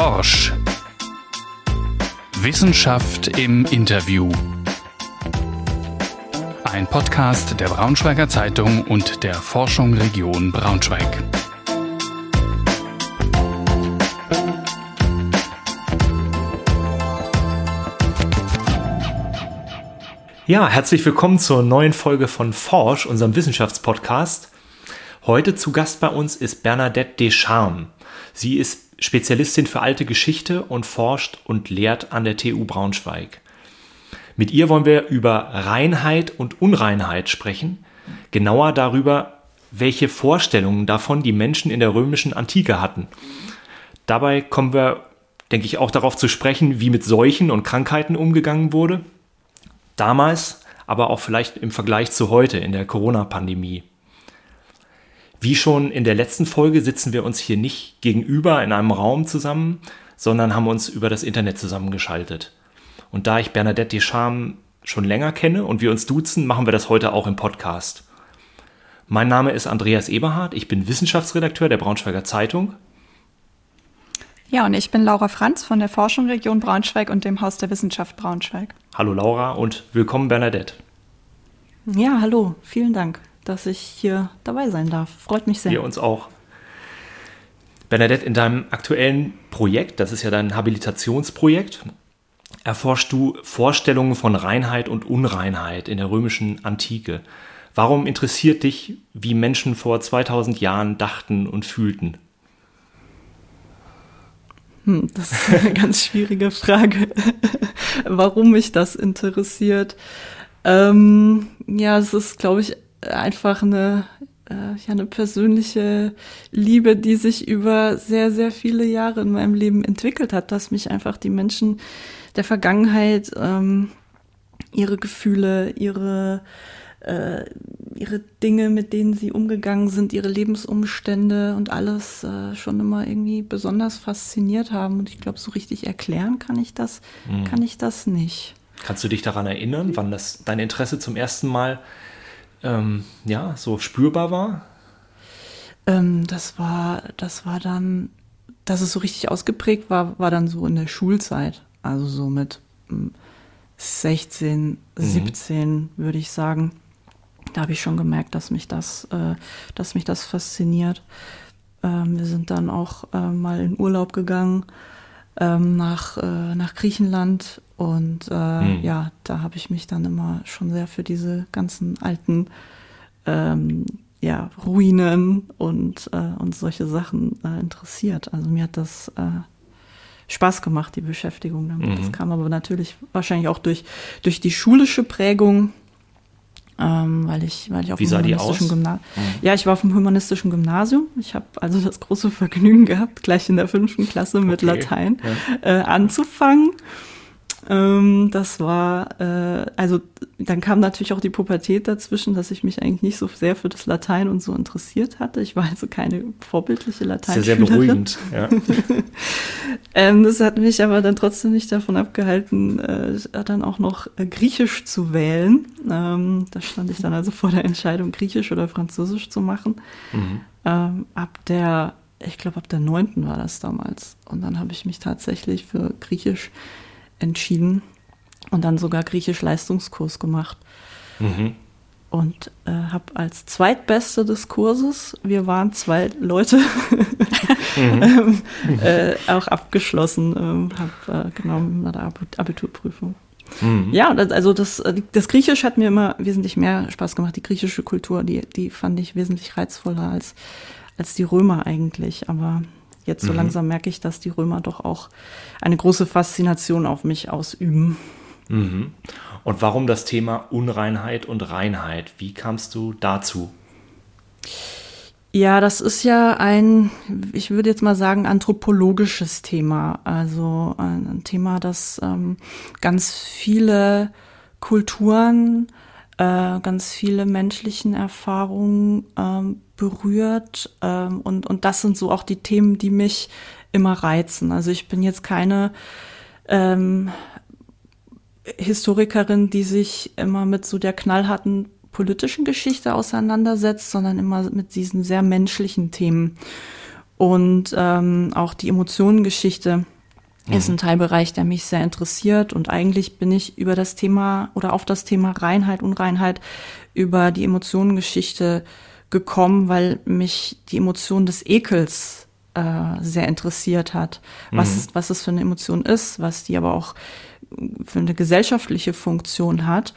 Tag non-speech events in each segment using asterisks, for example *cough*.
Forsch. Wissenschaft im Interview. Ein Podcast der Braunschweiger Zeitung und der Forschung Region Braunschweig. Ja, herzlich willkommen zur neuen Folge von Forsch, unserem Wissenschaftspodcast. Heute zu Gast bei uns ist Bernadette Descharmes. Sie ist Spezialistin für alte Geschichte und forscht und lehrt an der TU Braunschweig. Mit ihr wollen wir über Reinheit und Unreinheit sprechen, genauer darüber, welche Vorstellungen davon die Menschen in der römischen Antike hatten. Dabei kommen wir, denke ich, auch darauf zu sprechen, wie mit Seuchen und Krankheiten umgegangen wurde. Damals, aber auch vielleicht im Vergleich zu heute in der Corona-Pandemie. Wie schon in der letzten Folge sitzen wir uns hier nicht gegenüber in einem Raum zusammen, sondern haben uns über das Internet zusammengeschaltet. Und da ich Bernadette Deschamps schon länger kenne und wir uns duzen, machen wir das heute auch im Podcast. Mein Name ist Andreas Eberhardt, ich bin Wissenschaftsredakteur der Braunschweiger Zeitung. Ja, und ich bin Laura Franz von der Forschung Region Braunschweig und dem Haus der Wissenschaft Braunschweig. Hallo Laura und willkommen Bernadette. Ja, hallo, vielen Dank dass ich hier dabei sein darf. Freut mich sehr. Wir uns auch. Bernadette, in deinem aktuellen Projekt, das ist ja dein Habilitationsprojekt, erforschst du Vorstellungen von Reinheit und Unreinheit in der römischen Antike. Warum interessiert dich, wie Menschen vor 2000 Jahren dachten und fühlten? Hm, das ist eine *laughs* ganz schwierige Frage, *laughs* warum mich das interessiert. Ähm, ja, es ist, glaube ich, einfach eine, äh, ja, eine persönliche Liebe, die sich über sehr, sehr viele Jahre in meinem Leben entwickelt hat, dass mich einfach die Menschen der Vergangenheit ähm, ihre Gefühle, ihre äh, ihre Dinge, mit denen sie umgegangen sind, ihre Lebensumstände und alles äh, schon immer irgendwie besonders fasziniert haben. Und ich glaube, so richtig erklären kann ich das, mhm. kann ich das nicht. Kannst du dich daran erinnern, wann das dein Interesse zum ersten Mal ähm, ja, so spürbar war? Ähm, das war, das war dann, dass es so richtig ausgeprägt war, war dann so in der Schulzeit. Also so mit 16, hm, 17 mhm. würde ich sagen. Da habe ich schon gemerkt, dass mich das, äh, dass mich das fasziniert. Ähm, wir sind dann auch äh, mal in Urlaub gegangen ähm, nach, äh, nach Griechenland und äh, mhm. ja, da habe ich mich dann immer schon sehr für diese ganzen alten ähm, ja, Ruinen und, äh, und solche Sachen äh, interessiert. Also mir hat das äh, Spaß gemacht, die Beschäftigung damit. Mhm. Das kam aber natürlich wahrscheinlich auch durch, durch die schulische Prägung, ähm, weil ich, weil ich auf Wie dem humanistischen Gymnasium. Mhm. Ja, ich war auf dem humanistischen Gymnasium. Ich habe also das große Vergnügen gehabt, gleich in der fünften Klasse mit okay. Latein ja. äh, anzufangen. Ähm, das war, äh, also dann kam natürlich auch die Pubertät dazwischen, dass ich mich eigentlich nicht so sehr für das Latein und so interessiert hatte. Ich war also keine vorbildliche Latein. Sehr, sehr beruhigend, ja. *laughs* ähm, das hat mich aber dann trotzdem nicht davon abgehalten, äh, dann auch noch äh, Griechisch zu wählen. Ähm, da stand ich dann also vor der Entscheidung, Griechisch oder Französisch zu machen. Mhm. Ähm, ab der, ich glaube, ab der neunten war das damals. Und dann habe ich mich tatsächlich für Griechisch entschieden und dann sogar Griechisch-Leistungskurs gemacht. Mhm. Und äh, habe als Zweitbeste des Kurses, wir waren zwei Leute, *laughs* mhm. ähm, äh, auch abgeschlossen, ähm, habe äh, genau mit der Abiturprüfung. Mhm. Ja, also das, äh, das Griechisch hat mir immer wesentlich mehr Spaß gemacht. Die griechische Kultur, die, die fand ich wesentlich reizvoller als, als die Römer eigentlich. Aber jetzt so mhm. langsam merke ich, dass die Römer doch auch eine große Faszination auf mich ausüben. Mhm. Und warum das Thema Unreinheit und Reinheit? Wie kamst du dazu? Ja, das ist ja ein, ich würde jetzt mal sagen, anthropologisches Thema. Also ein Thema, das ähm, ganz viele Kulturen, äh, ganz viele menschlichen Erfahrungen ähm, berührt. Ähm, und, und das sind so auch die Themen, die mich immer reizen. Also ich bin jetzt keine ähm, Historikerin, die sich immer mit so der knallharten politischen Geschichte auseinandersetzt, sondern immer mit diesen sehr menschlichen Themen. Und ähm, auch die Emotionengeschichte mhm. ist ein Teilbereich, der mich sehr interessiert. Und eigentlich bin ich über das Thema oder auf das Thema Reinheit, Unreinheit, über die Emotionengeschichte gekommen, weil mich die Emotion des Ekels äh, sehr interessiert hat, was, mhm. was es für eine Emotion ist, was die aber auch für eine gesellschaftliche Funktion hat.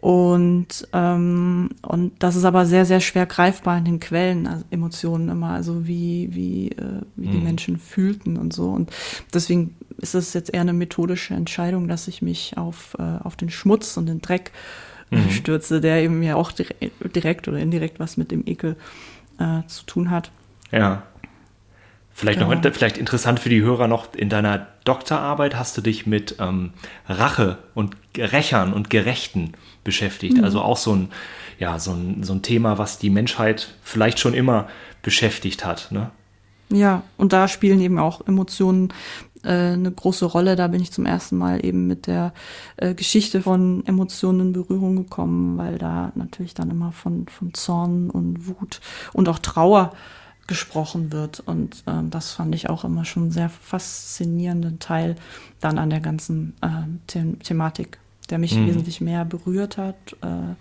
Und, ähm, und das ist aber sehr, sehr schwer greifbar in den Quellen, also Emotionen immer, also wie, wie, äh, wie mhm. die Menschen fühlten und so. Und deswegen ist es jetzt eher eine methodische Entscheidung, dass ich mich auf, äh, auf den Schmutz und den Dreck äh, mhm. stürze, der eben ja auch direkt oder indirekt was mit dem Ekel äh, zu tun hat. Ja. Vielleicht genau. noch vielleicht interessant für die Hörer noch in deiner Doktorarbeit hast du dich mit ähm, Rache und Rächern und Gerechten beschäftigt. Mhm. Also auch so ein ja so ein, so ein Thema, was die Menschheit vielleicht schon immer beschäftigt hat. Ne? Ja, und da spielen eben auch Emotionen äh, eine große Rolle. Da bin ich zum ersten Mal eben mit der äh, Geschichte von Emotionen in Berührung gekommen, weil da natürlich dann immer von, von Zorn und Wut und auch Trauer gesprochen wird. Und äh, das fand ich auch immer schon sehr faszinierenden Teil dann an der ganzen äh, The Thematik, der mich mhm. wesentlich mehr berührt hat äh,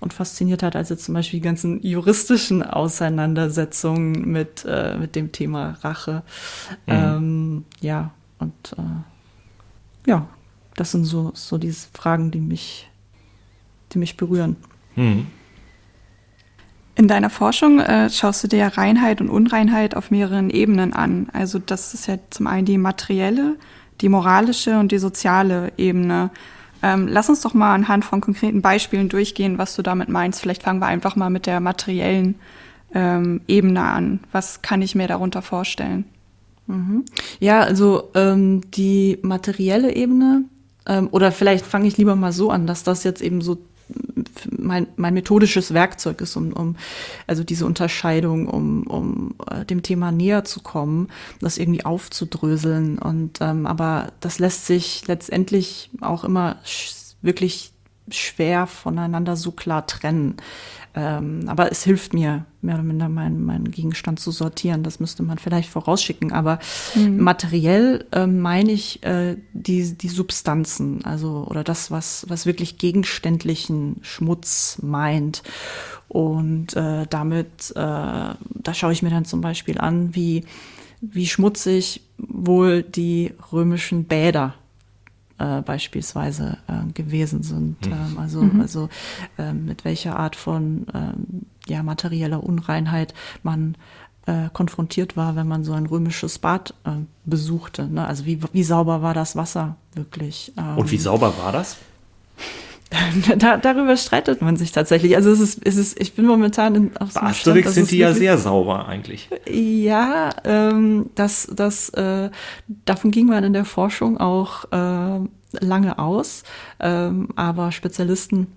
und fasziniert hat, als jetzt zum Beispiel die ganzen juristischen Auseinandersetzungen mit, äh, mit dem Thema Rache. Mhm. Ähm, ja, und äh, ja, das sind so, so diese Fragen, die mich, die mich berühren. Mhm. In deiner Forschung äh, schaust du dir ja Reinheit und Unreinheit auf mehreren Ebenen an. Also das ist ja zum einen die materielle, die moralische und die soziale Ebene. Ähm, lass uns doch mal anhand von konkreten Beispielen durchgehen, was du damit meinst. Vielleicht fangen wir einfach mal mit der materiellen ähm, Ebene an. Was kann ich mir darunter vorstellen? Mhm. Ja, also ähm, die materielle Ebene, ähm, oder vielleicht fange ich lieber mal so an, dass das jetzt eben so mein, mein methodisches Werkzeug ist, um, um also diese Unterscheidung, um, um äh, dem Thema näher zu kommen, das irgendwie aufzudröseln. Und ähm, aber das lässt sich letztendlich auch immer wirklich schwer voneinander so klar trennen. Ähm, aber es hilft mir, mehr oder minder meinen mein Gegenstand zu sortieren. Das müsste man vielleicht vorausschicken. Aber mhm. materiell äh, meine ich äh, die, die Substanzen, also oder das, was, was wirklich gegenständlichen Schmutz meint. Und äh, damit, äh, da schaue ich mir dann zum Beispiel an, wie, wie schmutzig wohl die römischen Bäder äh, beispielsweise äh, gewesen sind. Mhm. Ähm, also mhm. also äh, mit welcher Art von ähm, ja, materieller Unreinheit man äh, konfrontiert war, wenn man so ein römisches Bad äh, besuchte. Ne? Also wie, wie sauber war das Wasser wirklich? Ähm, Und wie sauber war das? *laughs* da, darüber streitet man sich tatsächlich. Also es ist, es ist ich bin momentan in, auf so Bei Asterix Stand, sind die ja sehr sauber eigentlich. Ja, ähm, das, das, äh, davon ging man in der Forschung auch äh, lange aus, ähm, aber Spezialisten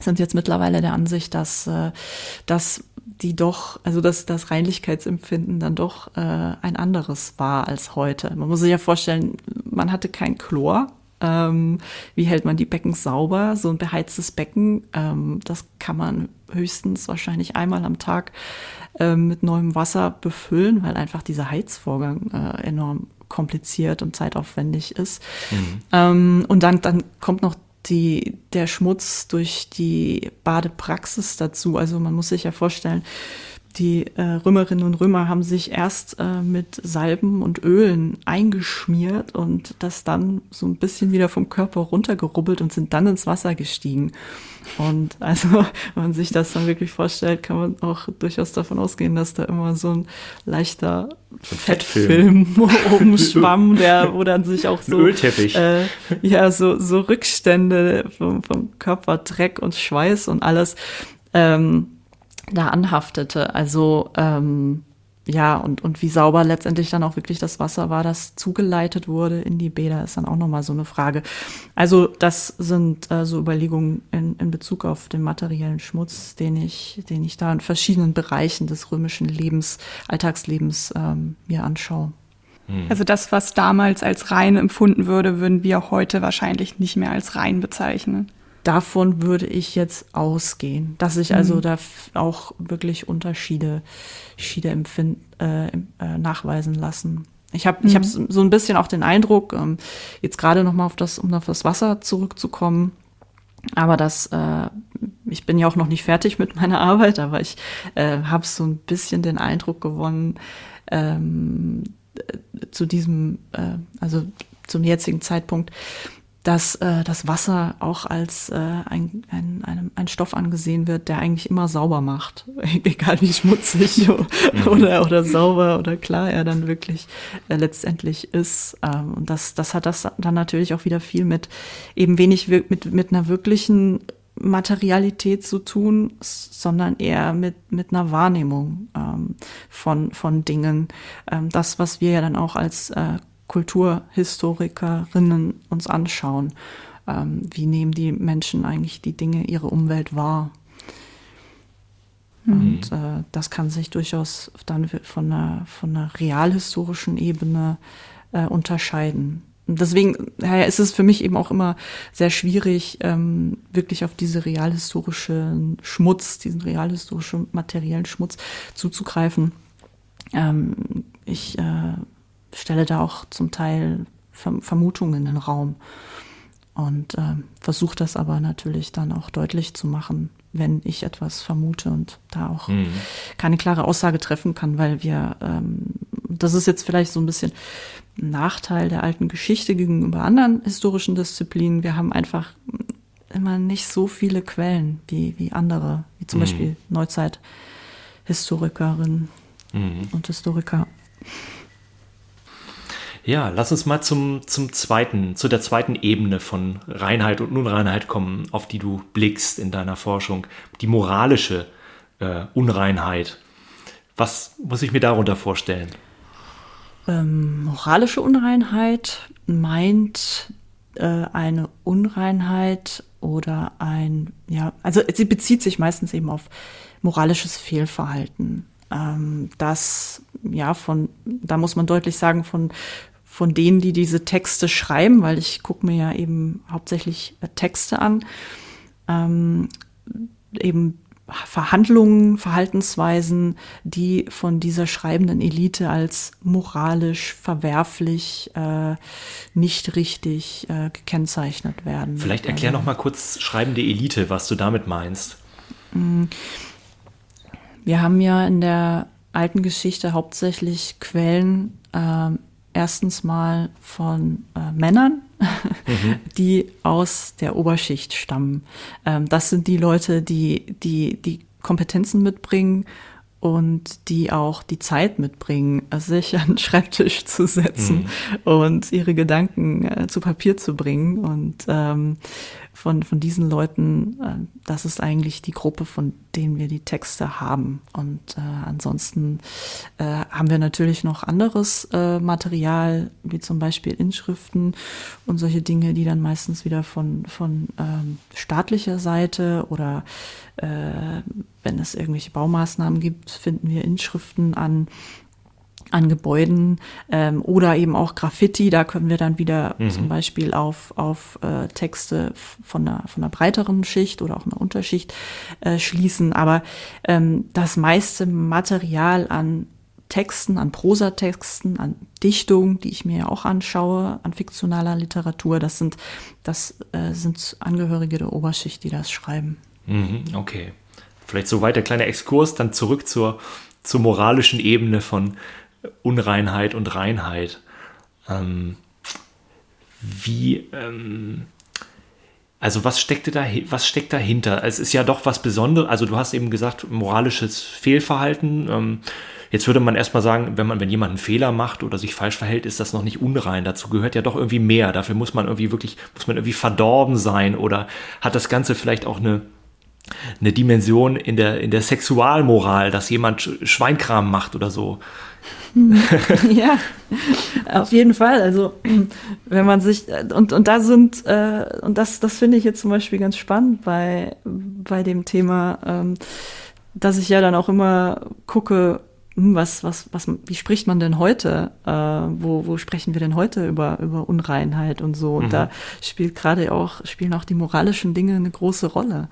sind jetzt mittlerweile der Ansicht, dass, äh, dass die doch, also dass das Reinlichkeitsempfinden dann doch äh, ein anderes war als heute. Man muss sich ja vorstellen, man hatte kein Chlor ähm, wie hält man die Becken sauber? So ein beheiztes Becken, ähm, das kann man höchstens wahrscheinlich einmal am Tag ähm, mit neuem Wasser befüllen, weil einfach dieser Heizvorgang äh, enorm kompliziert und zeitaufwendig ist. Mhm. Ähm, und dann, dann kommt noch die, der Schmutz durch die Badepraxis dazu. Also man muss sich ja vorstellen, die äh, Römerinnen und Römer haben sich erst äh, mit Salben und Ölen eingeschmiert und das dann so ein bisschen wieder vom Körper runtergerubbelt und sind dann ins Wasser gestiegen. Und *laughs* also, wenn man sich das dann wirklich vorstellt, kann man auch durchaus davon ausgehen, dass da immer so ein leichter ein Fettfilm, oben *laughs* schwamm, der, *laughs* wo dann sich auch so, Ölteppich. Äh, ja, so, so Rückstände vom, vom Körper, Dreck und Schweiß und alles, ähm, da anhaftete. Also ähm, ja, und, und wie sauber letztendlich dann auch wirklich das Wasser war, das zugeleitet wurde in die Bäder, ist dann auch nochmal so eine Frage. Also das sind äh, so Überlegungen in, in Bezug auf den materiellen Schmutz, den ich, den ich da in verschiedenen Bereichen des römischen Lebens, Alltagslebens ähm, mir anschaue. Hm. Also das, was damals als rein empfunden würde, würden wir heute wahrscheinlich nicht mehr als rein bezeichnen. Davon würde ich jetzt ausgehen, dass ich also mhm. da auch wirklich Unterschiede, Unterschiede empfind, äh, äh, nachweisen lassen. Ich habe mhm. ich hab so ein bisschen auch den Eindruck, ähm, jetzt gerade noch mal auf das, um auf das Wasser zurückzukommen, aber das, äh, ich bin ja auch noch nicht fertig mit meiner *laughs* Arbeit, aber ich äh, habe so ein bisschen den Eindruck gewonnen, ähm, zu diesem, äh, also zum jetzigen Zeitpunkt, dass äh, das Wasser auch als äh, ein, ein, ein, ein Stoff angesehen wird, der eigentlich immer sauber macht. *laughs* Egal wie schmutzig *laughs* mhm. oder, oder sauber oder klar er dann wirklich äh, letztendlich ist. Ähm, und das, das hat das dann natürlich auch wieder viel mit eben wenig mit, mit einer wirklichen Materialität zu tun, sondern eher mit, mit einer Wahrnehmung ähm, von, von Dingen. Ähm, das, was wir ja dann auch als äh, Kulturhistorikerinnen uns anschauen. Ähm, wie nehmen die Menschen eigentlich die Dinge, ihre Umwelt wahr? Mhm. Und äh, das kann sich durchaus dann von einer, von einer realhistorischen Ebene äh, unterscheiden. Und deswegen ist es für mich eben auch immer sehr schwierig, ähm, wirklich auf diese realhistorischen Schmutz, diesen realhistorischen materiellen Schmutz zuzugreifen. Ähm, ich äh, stelle da auch zum Teil Vermutungen in den Raum und äh, versuche das aber natürlich dann auch deutlich zu machen, wenn ich etwas vermute und da auch mhm. keine klare Aussage treffen kann, weil wir, ähm, das ist jetzt vielleicht so ein bisschen ein Nachteil der alten Geschichte gegenüber anderen historischen Disziplinen. Wir haben einfach immer nicht so viele Quellen wie, wie andere, wie zum mhm. Beispiel Neuzeithistorikerinnen mhm. und Historiker. Ja, lass uns mal zum, zum zweiten, zu der zweiten Ebene von Reinheit und Unreinheit kommen, auf die du blickst in deiner Forschung. Die moralische äh, Unreinheit. Was muss ich mir darunter vorstellen? Ähm, moralische Unreinheit meint äh, eine Unreinheit oder ein, ja, also sie bezieht sich meistens eben auf moralisches Fehlverhalten. Ähm, das, ja, von, da muss man deutlich sagen, von von denen, die diese Texte schreiben, weil ich gucke mir ja eben hauptsächlich äh, Texte an, ähm, eben Verhandlungen, Verhaltensweisen, die von dieser schreibenden Elite als moralisch verwerflich, äh, nicht richtig äh, gekennzeichnet werden. Vielleicht erklär also, noch mal kurz schreibende Elite, was du damit meinst. Mm. Wir haben ja in der alten Geschichte hauptsächlich Quellen äh, erstens mal von äh, Männern, mhm. *laughs* die aus der Oberschicht stammen. Ähm, das sind die Leute, die, die die Kompetenzen mitbringen und die auch die Zeit mitbringen, sich an den Schreibtisch zu setzen mhm. und ihre Gedanken äh, zu Papier zu bringen. Und ähm, von, von diesen Leuten, äh, das ist eigentlich die Gruppe, von denen wir die Texte haben. Und äh, ansonsten äh, haben wir natürlich noch anderes äh, Material, wie zum Beispiel Inschriften und solche Dinge, die dann meistens wieder von, von ähm, staatlicher Seite oder äh, wenn es irgendwelche Baumaßnahmen gibt, finden wir Inschriften an an Gebäuden ähm, oder eben auch Graffiti. Da können wir dann wieder mhm. zum Beispiel auf, auf äh, Texte von einer, von einer breiteren Schicht oder auch einer Unterschicht äh, schließen. Aber ähm, das meiste Material an Texten, an Prosatexten, an Dichtung, die ich mir ja auch anschaue, an fiktionaler Literatur, das sind, das äh, sind Angehörige der Oberschicht, die das schreiben. Mhm, okay. Vielleicht so weit der kleine Exkurs, dann zurück zur, zur moralischen Ebene von Unreinheit und Reinheit. Ähm, wie, ähm, also was steckt, da, was steckt dahinter? Es ist ja doch was Besonderes. Also du hast eben gesagt, moralisches Fehlverhalten. Ähm, jetzt würde man erstmal sagen, wenn man, wenn jemand einen Fehler macht oder sich falsch verhält, ist das noch nicht unrein. Dazu gehört ja doch irgendwie mehr. Dafür muss man irgendwie wirklich, muss man irgendwie verdorben sein oder hat das Ganze vielleicht auch eine, eine Dimension in der, in der Sexualmoral, dass jemand Schweinkram macht oder so. *laughs* ja, auf jeden Fall. Also wenn man sich und und da sind äh, und das das finde ich jetzt zum Beispiel ganz spannend bei bei dem Thema, ähm, dass ich ja dann auch immer gucke, was, was, was, wie spricht man denn heute? Äh, wo, wo sprechen wir denn heute über, über Unreinheit und so? Und mhm. da spielt gerade auch, spielen auch die moralischen Dinge eine große Rolle.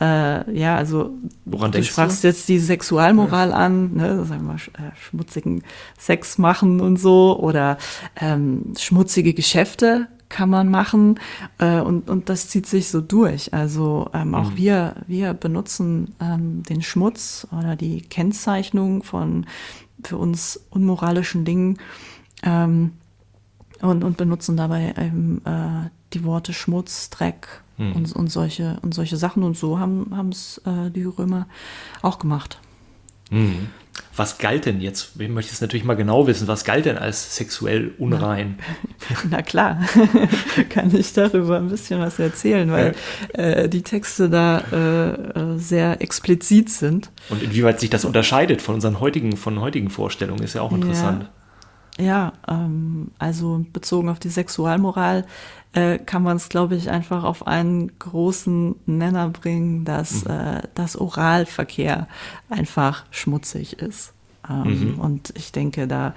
Äh, ja, also Woran du sprachst du? jetzt die Sexualmoral ja. an, ne, sagen wir, äh, schmutzigen Sex machen und so oder ähm, schmutzige Geschäfte kann man machen äh, und, und das zieht sich so durch. Also ähm, auch mhm. wir, wir benutzen ähm, den Schmutz oder die Kennzeichnung von für uns unmoralischen Dingen ähm, und, und benutzen dabei eben äh, die Worte Schmutz, Dreck mhm. und, und, solche, und solche Sachen. Und so haben es äh, die Römer auch gemacht. Mhm. Was galt denn jetzt? Ich möchte es natürlich mal genau wissen. Was galt denn als sexuell unrein? Na, *laughs* na klar, *laughs* kann ich darüber ein bisschen was erzählen, weil äh, die Texte da äh, sehr explizit sind. Und inwieweit sich das unterscheidet von unseren heutigen, von heutigen Vorstellungen, ist ja auch interessant. Ja. Ja, ähm, also bezogen auf die Sexualmoral äh, kann man es, glaube ich, einfach auf einen großen Nenner bringen, dass, mhm. äh, dass Oralverkehr einfach schmutzig ist. Ähm, mhm. Und ich denke, da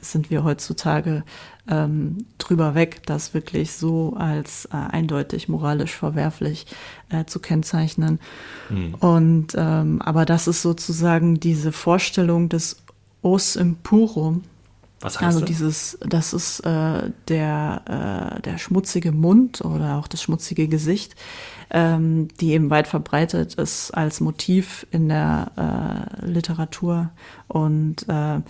sind wir heutzutage ähm, drüber weg, das wirklich so als äh, eindeutig moralisch verwerflich äh, zu kennzeichnen. Mhm. Und ähm, aber das ist sozusagen diese Vorstellung des Os impurum, was heißt also das? dieses, das ist äh, der, äh, der schmutzige Mund oder auch das schmutzige Gesicht, ähm, die eben weit verbreitet ist als Motiv in der äh, Literatur. Und äh,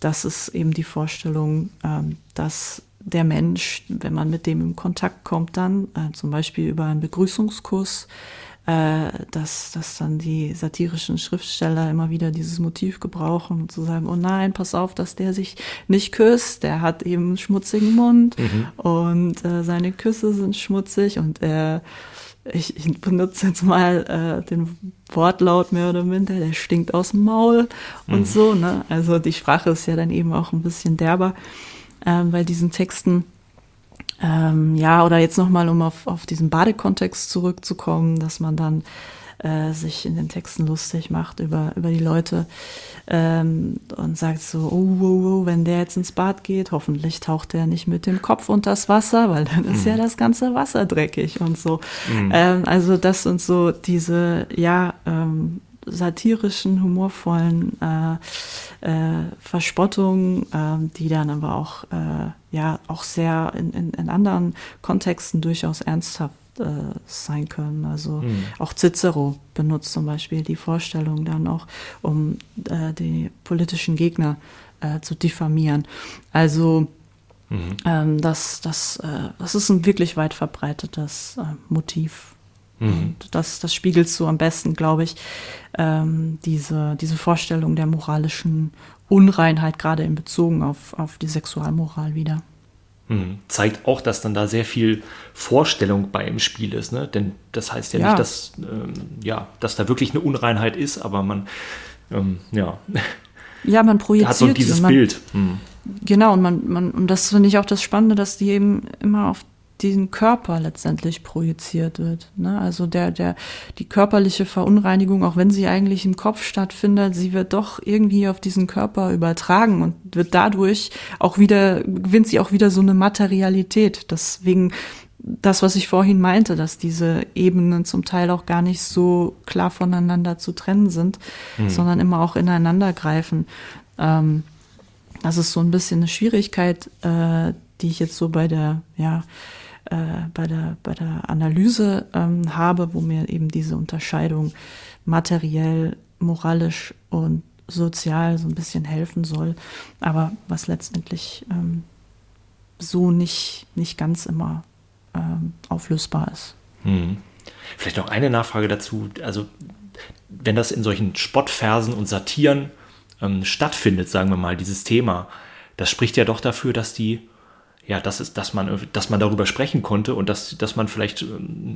das ist eben die Vorstellung, äh, dass der Mensch, wenn man mit dem in Kontakt kommt, dann äh, zum Beispiel über einen Begrüßungskuss, dass, dass dann die satirischen Schriftsteller immer wieder dieses Motiv gebrauchen und zu sagen, oh nein, pass auf, dass der sich nicht küsst, der hat eben einen schmutzigen Mund mhm. und äh, seine Küsse sind schmutzig und er ich, ich benutze jetzt mal äh, den Wortlaut mehr oder minder, der stinkt aus dem Maul und mhm. so. Ne? Also die Sprache ist ja dann eben auch ein bisschen derber ähm, bei diesen Texten. Ähm, ja, oder jetzt nochmal, um auf, auf diesen Badekontext zurückzukommen, dass man dann äh, sich in den Texten lustig macht über, über die Leute ähm, und sagt so, oh, oh, oh, wenn der jetzt ins Bad geht, hoffentlich taucht der nicht mit dem Kopf unters Wasser, weil dann ist mhm. ja das ganze Wasser dreckig und so. Mhm. Ähm, also das sind so diese, ja, ähm, satirischen, humorvollen äh, äh, Verspottungen, äh, die dann aber auch, äh, ja, auch sehr in, in, in anderen Kontexten durchaus ernsthaft äh, sein können. Also mhm. auch Cicero benutzt zum Beispiel die Vorstellung dann auch, um äh, die politischen Gegner zu diffamieren. Also mhm. ähm, das, das, äh, das ist ein wirklich weit verbreitetes äh, Motiv. Mhm. Das, das spiegelt so am besten, glaube ich, ähm, diese, diese Vorstellung der moralischen Unreinheit, gerade in Bezug auf, auf die Sexualmoral wieder. Mhm. Zeigt auch, dass dann da sehr viel Vorstellung bei im Spiel ist, ne? Denn das heißt ja, ja. nicht, dass, ähm, ja, dass da wirklich eine Unreinheit ist, aber man, ähm, ja. Ja, man projiziert. *laughs* Hat so dieses man, Bild. Mhm. Genau, und man, man, und das finde ich auch das Spannende, dass die eben immer auf diesen Körper letztendlich projiziert wird. Ne? Also der, der, die körperliche Verunreinigung, auch wenn sie eigentlich im Kopf stattfindet, sie wird doch irgendwie auf diesen Körper übertragen und wird dadurch auch wieder, gewinnt sie auch wieder so eine Materialität. Deswegen das, was ich vorhin meinte, dass diese Ebenen zum Teil auch gar nicht so klar voneinander zu trennen sind, mhm. sondern immer auch ineinander greifen. Ähm, das ist so ein bisschen eine Schwierigkeit, äh, die ich jetzt so bei der, ja, äh, bei, der, bei der Analyse ähm, habe, wo mir eben diese Unterscheidung materiell, moralisch und sozial so ein bisschen helfen soll, aber was letztendlich ähm, so nicht, nicht ganz immer ähm, auflösbar ist. Hm. Vielleicht noch eine Nachfrage dazu. Also, wenn das in solchen Spottversen und Satiren ähm, stattfindet, sagen wir mal, dieses Thema, das spricht ja doch dafür, dass die ja, das ist, dass man, dass man darüber sprechen konnte und dass, dass man vielleicht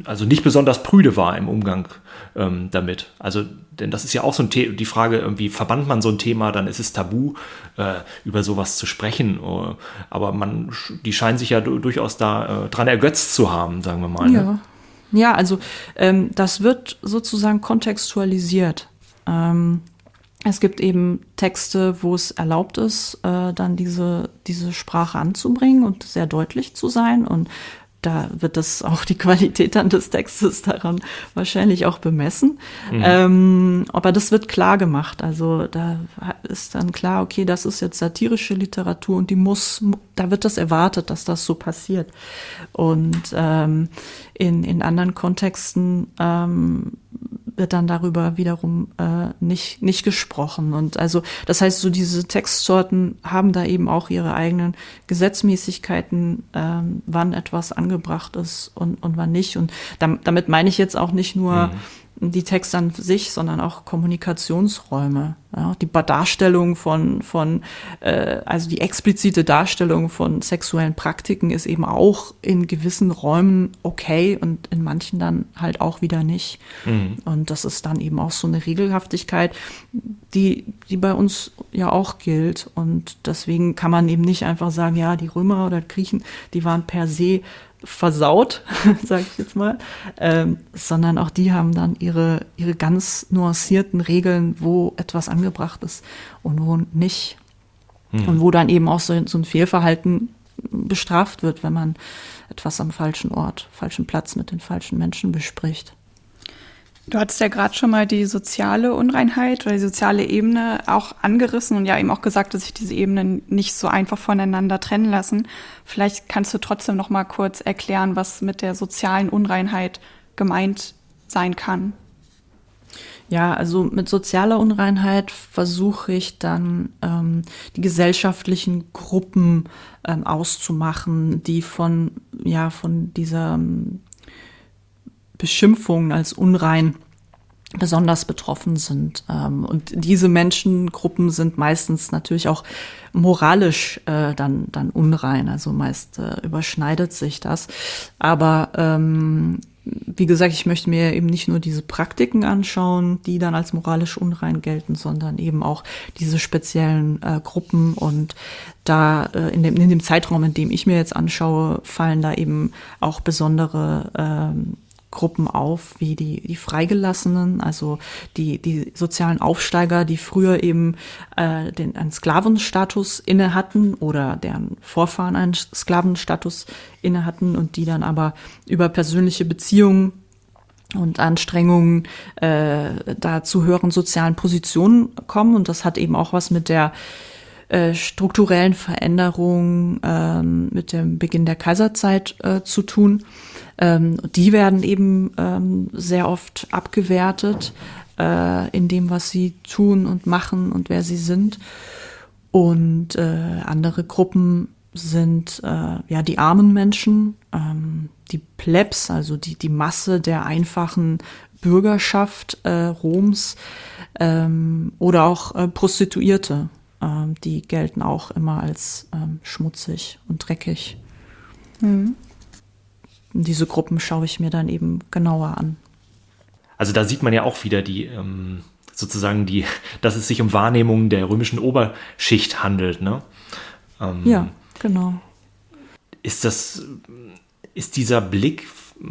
also nicht besonders prüde war im Umgang ähm, damit. Also, denn das ist ja auch so ein Thema, die Frage, irgendwie verbannt man so ein Thema, dann ist es tabu, äh, über sowas zu sprechen. Uh, aber man, die scheinen sich ja durchaus da äh, ergötzt zu haben, sagen wir mal. Ne? Ja. Ja, also ähm, das wird sozusagen kontextualisiert. Ähm, es gibt eben Texte, wo es erlaubt ist, äh, dann diese, diese Sprache anzubringen und sehr deutlich zu sein. Und da wird das *laughs* auch die Qualität dann des Textes daran wahrscheinlich auch bemessen. Mhm. Ähm, aber das wird klar gemacht. Also da ist dann klar, okay, das ist jetzt satirische Literatur und die muss, da wird das erwartet, dass das so passiert. Und ähm, in, in anderen Kontexten ähm, wird dann darüber wiederum äh, nicht, nicht gesprochen. Und also, das heißt, so diese Textsorten haben da eben auch ihre eigenen Gesetzmäßigkeiten, ähm, wann etwas angebracht ist und, und wann nicht. Und damit meine ich jetzt auch nicht nur mhm die Texte an sich, sondern auch Kommunikationsräume. Ja, die Darstellung von, von äh, also die explizite Darstellung von sexuellen Praktiken ist eben auch in gewissen Räumen okay und in manchen dann halt auch wieder nicht. Mhm. Und das ist dann eben auch so eine Regelhaftigkeit, die, die bei uns ja auch gilt. Und deswegen kann man eben nicht einfach sagen, ja, die Römer oder Griechen, die waren per se versaut, *laughs* sage ich jetzt mal, ähm, sondern auch die haben dann ihre, ihre ganz nuancierten Regeln, wo etwas angebracht ist und wo nicht. Hm. Und wo dann eben auch so, so ein Fehlverhalten bestraft wird, wenn man etwas am falschen Ort, falschen Platz mit den falschen Menschen bespricht. Du hattest ja gerade schon mal die soziale Unreinheit oder die soziale Ebene auch angerissen und ja eben auch gesagt, dass sich diese Ebenen nicht so einfach voneinander trennen lassen. Vielleicht kannst du trotzdem noch mal kurz erklären, was mit der sozialen Unreinheit gemeint sein kann. Ja, also mit sozialer Unreinheit versuche ich dann ähm, die gesellschaftlichen Gruppen ähm, auszumachen, die von ja von dieser ähm, Beschimpfungen als unrein besonders betroffen sind. Ähm, und diese Menschengruppen sind meistens natürlich auch moralisch äh, dann, dann unrein. Also meist äh, überschneidet sich das. Aber ähm, wie gesagt, ich möchte mir eben nicht nur diese Praktiken anschauen, die dann als moralisch unrein gelten, sondern eben auch diese speziellen äh, Gruppen. Und da in, dem, in dem Zeitraum, in dem ich mir jetzt anschaue, fallen da eben auch besondere ähm, Gruppen auf, wie die, die Freigelassenen, also die, die sozialen Aufsteiger, die früher eben äh, den, einen Sklavenstatus inne hatten oder deren Vorfahren einen Sklavenstatus inne hatten und die dann aber über persönliche Beziehungen und Anstrengungen äh, da zu höheren sozialen Positionen kommen. Und das hat eben auch was mit der äh, strukturellen Veränderung ähm, mit dem Beginn der Kaiserzeit äh, zu tun. Ähm, die werden eben ähm, sehr oft abgewertet äh, in dem, was sie tun und machen und wer sie sind. Und äh, andere Gruppen sind äh, ja die armen Menschen, ähm, die Plebs, also die, die Masse der einfachen Bürgerschaft äh, Roms ähm, oder auch äh, Prostituierte. Ähm, die gelten auch immer als ähm, schmutzig und dreckig. Mhm diese Gruppen schaue ich mir dann eben genauer an. Also da sieht man ja auch wieder die ähm, sozusagen die, dass es sich um Wahrnehmungen der römischen Oberschicht handelt, ne? Ähm, ja, genau. Ist das, ist dieser Blick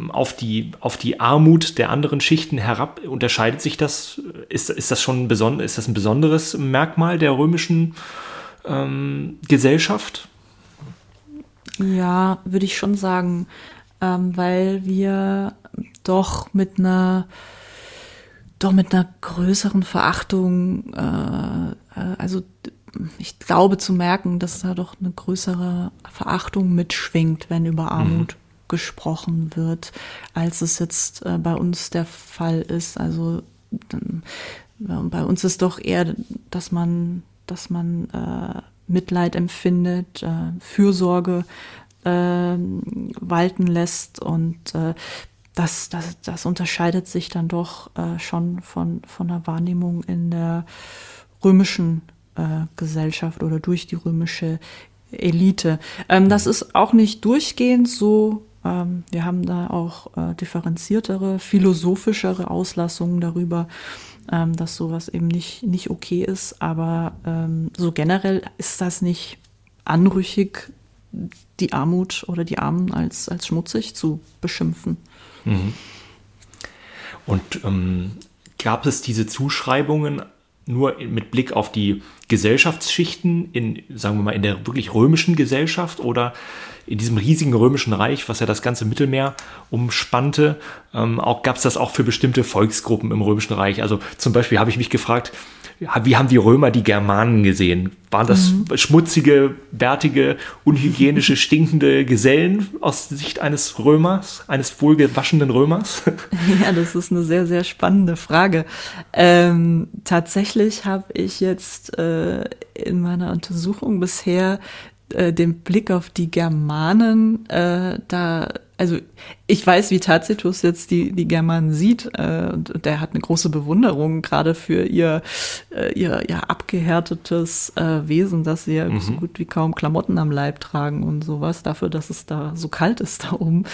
auf die, auf die Armut der anderen Schichten herab, unterscheidet sich das? Ist, ist das schon ein, ist das ein besonderes Merkmal der römischen ähm, Gesellschaft? Ja, würde ich schon sagen ähm, weil wir doch mit einer doch mit einer größeren Verachtung, äh, also ich glaube zu merken, dass da doch eine größere Verachtung mitschwingt, wenn über mhm. Armut mhm. gesprochen wird, als es jetzt äh, bei uns der Fall ist. Also bei uns ist doch eher, dass man, dass man äh, Mitleid empfindet, äh, Fürsorge walten lässt und äh, das, das, das unterscheidet sich dann doch äh, schon von, von der Wahrnehmung in der römischen äh, Gesellschaft oder durch die römische Elite. Ähm, das ist auch nicht durchgehend so. Ähm, wir haben da auch äh, differenziertere, philosophischere Auslassungen darüber, ähm, dass sowas eben nicht, nicht okay ist. Aber ähm, so generell ist das nicht anrüchig die Armut oder die Armen als, als schmutzig zu beschimpfen. Mhm. Und ähm, gab es diese Zuschreibungen nur mit Blick auf die Gesellschaftsschichten in, sagen wir mal, in der wirklich römischen Gesellschaft oder in diesem riesigen römischen Reich, was ja das ganze Mittelmeer umspannte, ähm, auch gab es das auch für bestimmte Volksgruppen im römischen Reich. Also zum Beispiel habe ich mich gefragt, wie haben die Römer die Germanen gesehen? Waren das mhm. schmutzige, bärtige, unhygienische, stinkende Gesellen aus Sicht eines Römers, eines wohlgewaschenen Römers? *laughs* Ja, das ist eine sehr, sehr spannende Frage. Ähm, tatsächlich habe ich jetzt äh, in meiner Untersuchung bisher äh, den Blick auf die Germanen äh, da also ich weiß, wie Tacitus jetzt die, die Germanen sieht äh, und der hat eine große Bewunderung gerade für ihr, äh, ihr ja, abgehärtetes äh, Wesen, dass sie ja mhm. so gut wie kaum Klamotten am Leib tragen und sowas, dafür, dass es da so kalt ist da oben.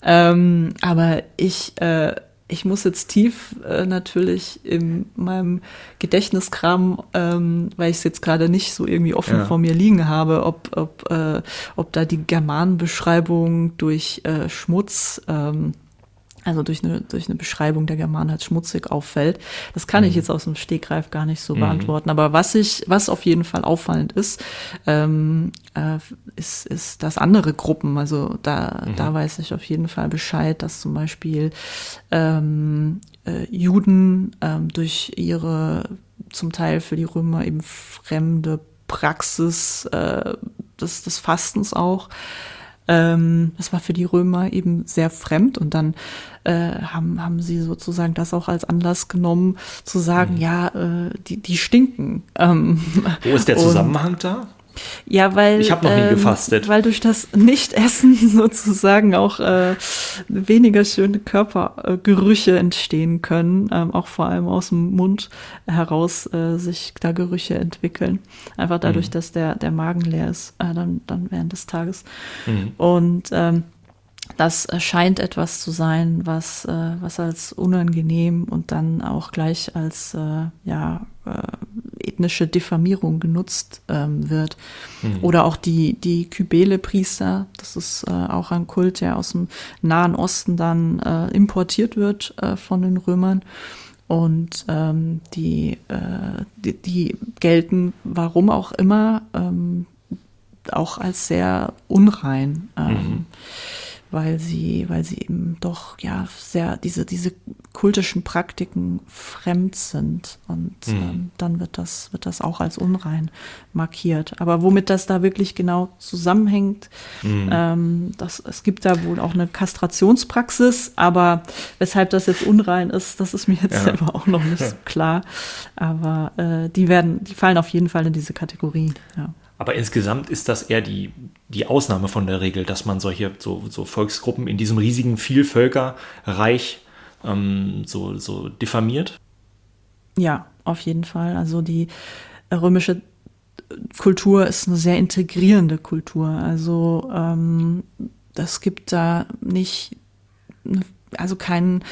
Ähm, aber ich äh, ich muss jetzt tief äh, natürlich in meinem Gedächtniskram, ähm, weil ich es jetzt gerade nicht so irgendwie offen ja. vor mir liegen habe, ob, ob, äh, ob da die Germanenbeschreibung durch äh, Schmutz ähm, also durch eine, durch eine Beschreibung der Germanen als schmutzig auffällt. Das kann mhm. ich jetzt aus dem Stegreif gar nicht so mhm. beantworten. Aber was ich, was auf jeden Fall auffallend ist, ähm, äh, ist, ist, dass andere Gruppen, also da, mhm. da weiß ich auf jeden Fall Bescheid, dass zum Beispiel ähm, äh, Juden ähm, durch ihre zum Teil für die Römer eben fremde Praxis äh, des, des Fastens auch ähm, das war für die Römer eben sehr fremd und dann äh, haben, haben sie sozusagen das auch als Anlass genommen, zu sagen, mhm. ja, äh, die, die stinken. Ähm, Wo ist der Zusammenhang da? Ja, weil ich habe noch nie ähm, gefastet. Weil durch das Nichtessen *laughs* sozusagen auch äh, weniger schöne Körpergerüche entstehen können, ähm, auch vor allem aus dem Mund heraus äh, sich da Gerüche entwickeln. Einfach dadurch, mhm. dass der der Magen leer ist, äh, dann dann während des Tages. Mhm. Und ähm, das scheint etwas zu sein, was, äh, was als unangenehm und dann auch gleich als äh, ja, äh, ethnische Diffamierung genutzt ähm, wird. Mhm. Oder auch die, die Kybele-Priester, das ist äh, auch ein Kult, der aus dem Nahen Osten dann äh, importiert wird äh, von den Römern. Und ähm, die, äh, die, die gelten, warum auch immer, ähm, auch als sehr unrein. Ähm, mhm weil sie, weil sie eben doch ja sehr diese diese kultischen Praktiken fremd sind und mhm. ähm, dann wird das wird das auch als unrein markiert. Aber womit das da wirklich genau zusammenhängt, mhm. ähm, das, es gibt da wohl auch eine Kastrationspraxis, aber weshalb das jetzt unrein ist, das ist mir jetzt ja. selber auch noch nicht so klar. Aber äh, die werden, die fallen auf jeden Fall in diese Kategorie. Ja. Aber insgesamt ist das eher die, die Ausnahme von der Regel, dass man solche so, so Volksgruppen in diesem riesigen Vielvölkerreich ähm, so, so diffamiert. Ja, auf jeden Fall. Also die römische Kultur ist eine sehr integrierende Kultur. Also ähm, das gibt da nicht, also keinen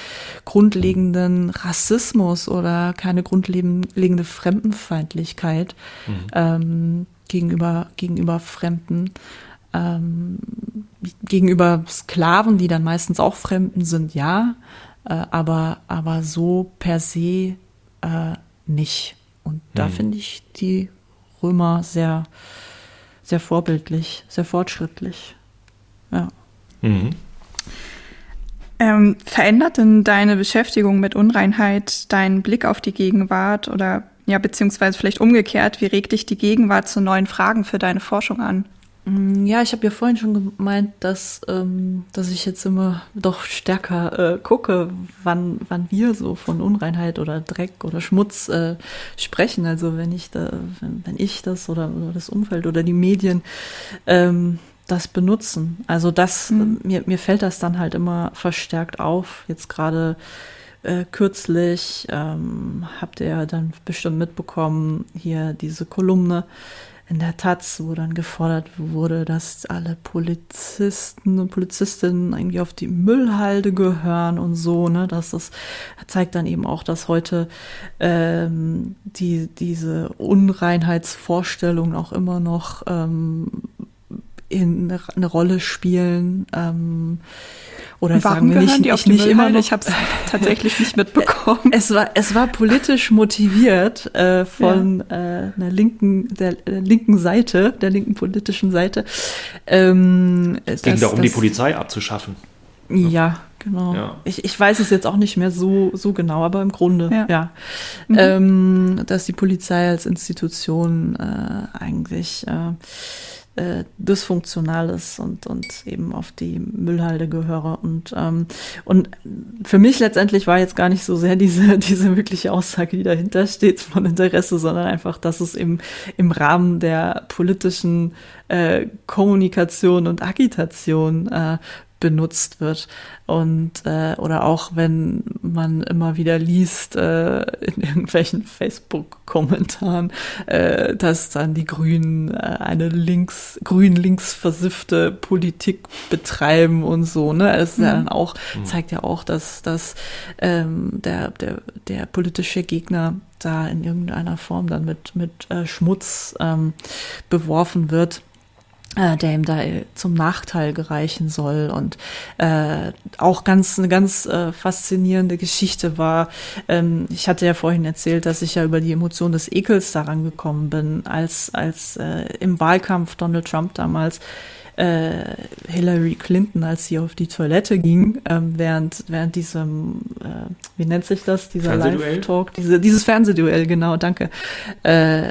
grundlegenden Rassismus oder keine grundlegende Fremdenfeindlichkeit. Mhm. Ähm, gegenüber, gegenüber Fremden, ähm, gegenüber Sklaven, die dann meistens auch Fremden sind, ja, äh, aber, aber so per se äh, nicht. Und da mhm. finde ich die Römer sehr, sehr vorbildlich, sehr fortschrittlich. Ja. Mhm. Ähm, verändert denn deine Beschäftigung mit Unreinheit deinen Blick auf die Gegenwart oder ja, beziehungsweise vielleicht umgekehrt, wie regt dich die Gegenwart zu neuen Fragen für deine Forschung an? Mm, ja, ich habe ja vorhin schon gemeint, dass, ähm, dass ich jetzt immer doch stärker äh, gucke, wann, wann wir so von Unreinheit oder Dreck oder Schmutz äh, sprechen. Also wenn ich da, wenn, wenn ich das oder, oder, das Umfeld oder die Medien ähm, das benutzen. Also das, mhm. mir, mir fällt das dann halt immer verstärkt auf. Jetzt gerade äh, kürzlich ähm, habt ihr dann bestimmt mitbekommen, hier diese Kolumne in der Taz, wo dann gefordert wurde, dass alle Polizisten und Polizistinnen irgendwie auf die Müllhalde gehören und so, ne? Das ist, zeigt dann eben auch, dass heute ähm, die, diese Unreinheitsvorstellungen auch immer noch ähm, in eine, eine Rolle spielen. Ähm, Oder Warum sagen wir nicht, die auf ich die nicht immer noch. Ich habe es tatsächlich nicht *laughs* mitbekommen. Es war, es war politisch motiviert äh, von äh, einer linken, der äh, linken Seite, der linken politischen Seite. Ähm, Es ging darum, die Polizei abzuschaffen. Ja, genau. Ja. Ich, ich weiß es jetzt auch nicht mehr so, so genau, aber im Grunde, ja. Ja. Mhm. Ähm, dass die Polizei als Institution äh, eigentlich äh, äh, dysfunktional ist und, und eben auf die Müllhalde gehöre. Und, ähm, und für mich letztendlich war jetzt gar nicht so sehr *laughs* diese, diese wirkliche Aussage, die dahinter steht, von Interesse, sondern einfach, dass es eben im Rahmen der politischen äh, Kommunikation und Agitation äh, benutzt wird. Und äh, oder auch wenn man immer wieder liest äh, in irgendwelchen Facebook-Kommentaren, äh, dass dann die Grünen äh, eine links grün links versiffte Politik betreiben und so ne? Es ist ja dann auch zeigt ja auch dass dass ähm, der der der politische Gegner da in irgendeiner Form dann mit mit äh, Schmutz ähm, beworfen wird der ihm da äh, zum Nachteil gereichen soll und äh, auch ganz eine ganz äh, faszinierende Geschichte war. Ähm, ich hatte ja vorhin erzählt, dass ich ja über die Emotion des Ekels daran gekommen bin, als als äh, im Wahlkampf Donald Trump damals äh, Hillary Clinton, als sie auf die Toilette ging, ähm, während während diesem äh, wie nennt sich das dieser Fernsehduell? Live Talk, diese dieses Fernsehduell genau, danke, äh,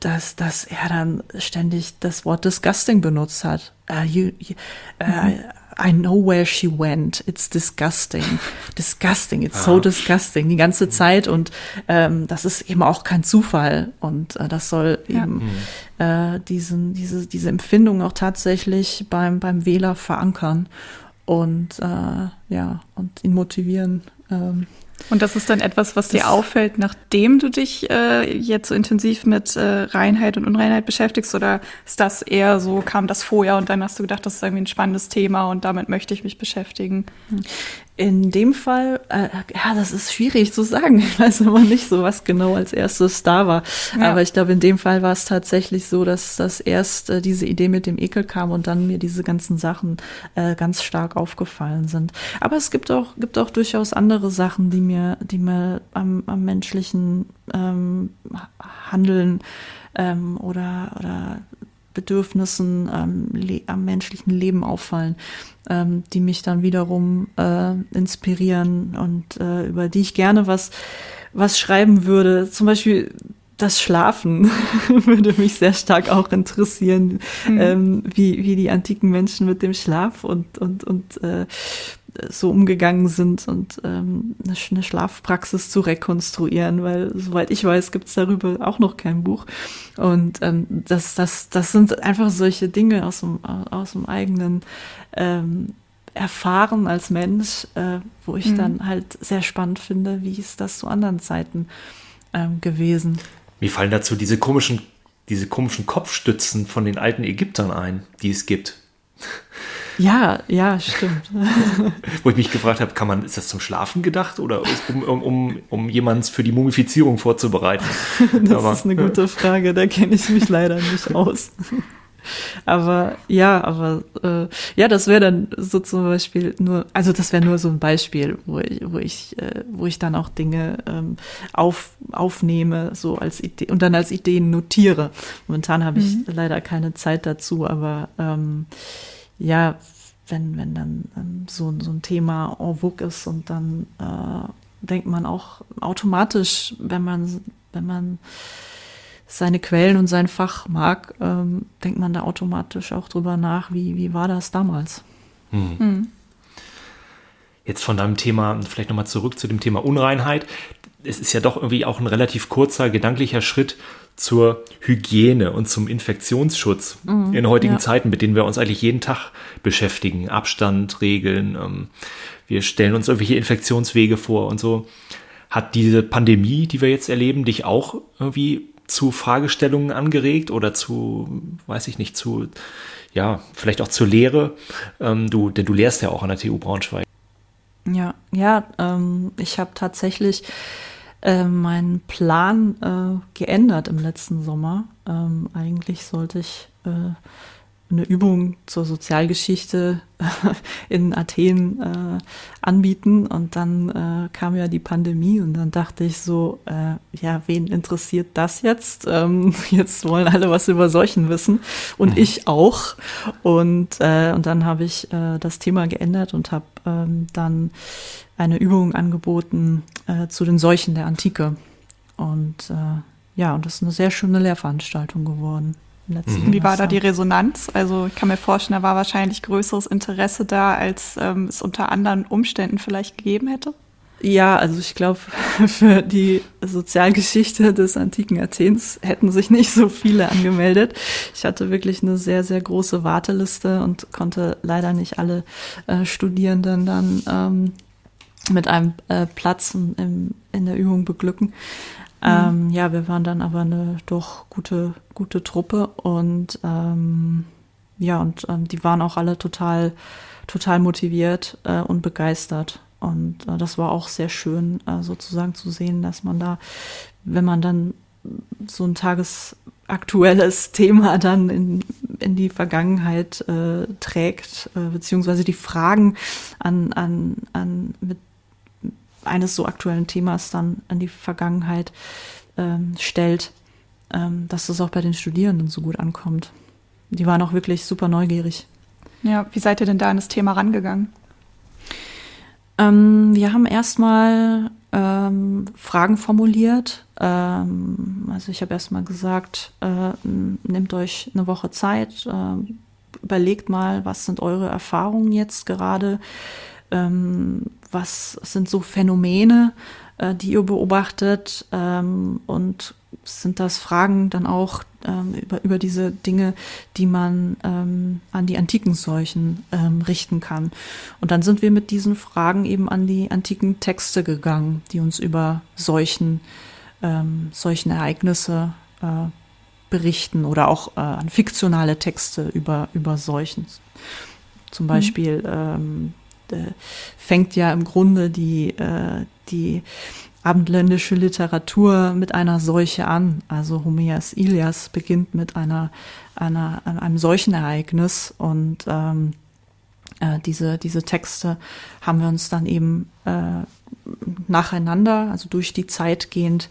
dass dass er dann ständig das Wort disgusting benutzt hat. Uh, you, you, uh, I know where she went. It's disgusting. *laughs* disgusting. It's so Ah. disgusting. Die ganze Zeit. Und ähm, das ist eben auch kein Zufall. Und äh, das soll Ja. eben äh, diesen, diese, diese Empfindung auch tatsächlich beim, beim Wähler verankern und äh, ja, und ihn motivieren. Ähm, Und das ist dann etwas, was dir auffällt, nachdem du dich äh, jetzt so intensiv mit äh, Reinheit und Unreinheit beschäftigst? Oder ist das eher so, kam das vorher und dann hast du gedacht, das ist irgendwie ein spannendes Thema und damit möchte ich mich beschäftigen? In dem Fall, äh, ja, das ist schwierig zu sagen. Ich weiß immer nicht so, was genau als erstes da war. Ja. Aber ich glaube, in dem Fall war es tatsächlich so, dass das erst äh, diese Idee mit dem Ekel kam und dann mir diese ganzen Sachen äh, ganz stark aufgefallen sind. Aber es gibt auch, gibt auch durchaus andere Sachen, die mir, die mir am, am menschlichen ähm, Handeln ähm, oder, oder Bedürfnissen ähm, am menschlichen Leben auffallen, ähm, die mich dann wiederum äh, inspirieren und äh, über die ich gerne was, was schreiben würde. Zum Beispiel das Schlafen *laughs* würde mich sehr stark auch interessieren, ähm, wie, wie die antiken Menschen mit dem Schlaf und, und, und äh, so umgegangen sind und ähm, eine, Sch- eine Schlafpraxis zu rekonstruieren, weil soweit ich weiß, gibt es darüber auch noch kein Buch. Und ähm, das, das, das sind einfach solche Dinge aus dem, aus dem eigenen ähm, Erfahren als Mensch, äh, wo ich Mhm. dann halt sehr spannend finde, wie ist das zu anderen Zeiten ähm, gewesen. Mir fallen dazu diese komischen, diese komischen Kopfstützen von den alten Ägyptern ein, die es gibt. Ja, ja, stimmt. *laughs* Wo ich mich gefragt habe, kann man, ist das zum Schlafen gedacht oder um, um, um, um jemanden für die Mumifizierung vorzubereiten? *laughs* Das Aber- ist eine gute Frage, da kenne ich mich leider nicht aus. *laughs* Aber ja, aber äh, ja, das wäre dann so zum Beispiel nur, also das wäre nur so ein Beispiel, wo ich, wo ich, äh, wo ich dann auch Dinge ähm, auf, aufnehme, so als Idee und dann als Ideen notiere. Momentan habe ich leider keine Zeit dazu, aber ähm, ja, wenn, wenn dann ähm, so, so ein Thema en vogue ist und dann äh, denkt man auch automatisch, wenn man, wenn man seine Quellen und sein Fach mag, ähm, denkt man da automatisch auch drüber nach, wie, wie war das damals? Jetzt von deinem Thema, vielleicht nochmal zurück zu dem Thema Unreinheit. Es ist ja doch irgendwie auch ein relativ kurzer gedanklicher Schritt zur Hygiene und zum Infektionsschutz in heutigen ja. Zeiten, mit denen wir uns eigentlich jeden Tag beschäftigen. Abstand, Regeln, ähm, wir stellen uns irgendwelche Infektionswege vor und so. Hat diese Pandemie, die wir jetzt erleben, dich auch irgendwie zu Fragestellungen angeregt oder zu, weiß ich nicht, zu, ja, vielleicht auch zur Lehre? Ähm, du, denn du lehrst ja auch an der TU Braunschweig. Ja, ja, ähm, ich habe tatsächlich äh, meinen Plan äh, geändert im letzten Sommer. Ähm, eigentlich sollte ich äh, eine Übung zur Sozialgeschichte in Athen äh, anbieten und dann äh, kam ja die Pandemie und dann dachte ich so, äh, ja, wen interessiert das jetzt? Ähm, *laughs* jetzt wollen alle was über Seuchen wissen und mhm. ich auch und äh, und dann habe ich äh, das Thema geändert und habe ähm, dann eine Übung angeboten äh, zu den Seuchen der Antike und äh, ja, und das ist eine sehr schöne Lehrveranstaltung geworden. Mhm. Wie war da die Resonanz? Also ich kann mir vorstellen, da war wahrscheinlich größeres Interesse da, als ähm, es unter anderen Umständen vielleicht gegeben hätte. Ja, also ich glaube, *laughs* für die Sozialgeschichte des antiken Athens hätten sich nicht so viele angemeldet. Ich hatte wirklich eine sehr, sehr große Warteliste und konnte leider nicht alle äh, Studierenden dann ähm, mit einem äh, Platz in, in der Übung beglücken. Mhm. Ähm, ja, wir waren dann aber eine doch gute, gute Truppe und ähm, ja, und ähm, die waren auch alle total, total motiviert äh, und begeistert. Und äh, das war auch sehr schön, äh, sozusagen zu sehen, dass man da, wenn man dann so ein tagesaktuelles *laughs* Thema dann in, in die Vergangenheit äh, trägt, äh, beziehungsweise die Fragen an, an, an mit eines so aktuellen Themas dann an die Vergangenheit ähm, stellt, ähm, dass das auch bei den Studierenden so gut ankommt. Die waren auch wirklich super neugierig. Ja, wie seid ihr denn da an das Thema rangegangen? Ähm, wir haben erstmal ähm, Fragen formuliert. Ähm, also ich habe erstmal gesagt, äh, nehmt euch eine Woche Zeit, äh, überlegt mal, was sind eure Erfahrungen jetzt gerade ähm, was sind so Phänomene, äh, die ihr beobachtet ähm, und sind das Fragen dann auch ähm, über, über diese Dinge, die man ähm, an die antiken Seuchen ähm, richten kann. Und dann sind wir mit diesen Fragen eben an die antiken Texte gegangen, die uns über Seuchen, ähm, solchen Ereignisse äh, berichten oder auch äh, an fiktionale Texte über, über Seuchen. Zum mhm. Beispiel ähm, äh, fängt ja im Grunde die, äh, die abendländische Literatur mit einer Seuche an. Also Homers Ilias beginnt mit einer, einer, einem solchen Ereignis und ähm, äh, diese, diese Texte haben wir uns dann eben äh, nacheinander, also durch die Zeit gehend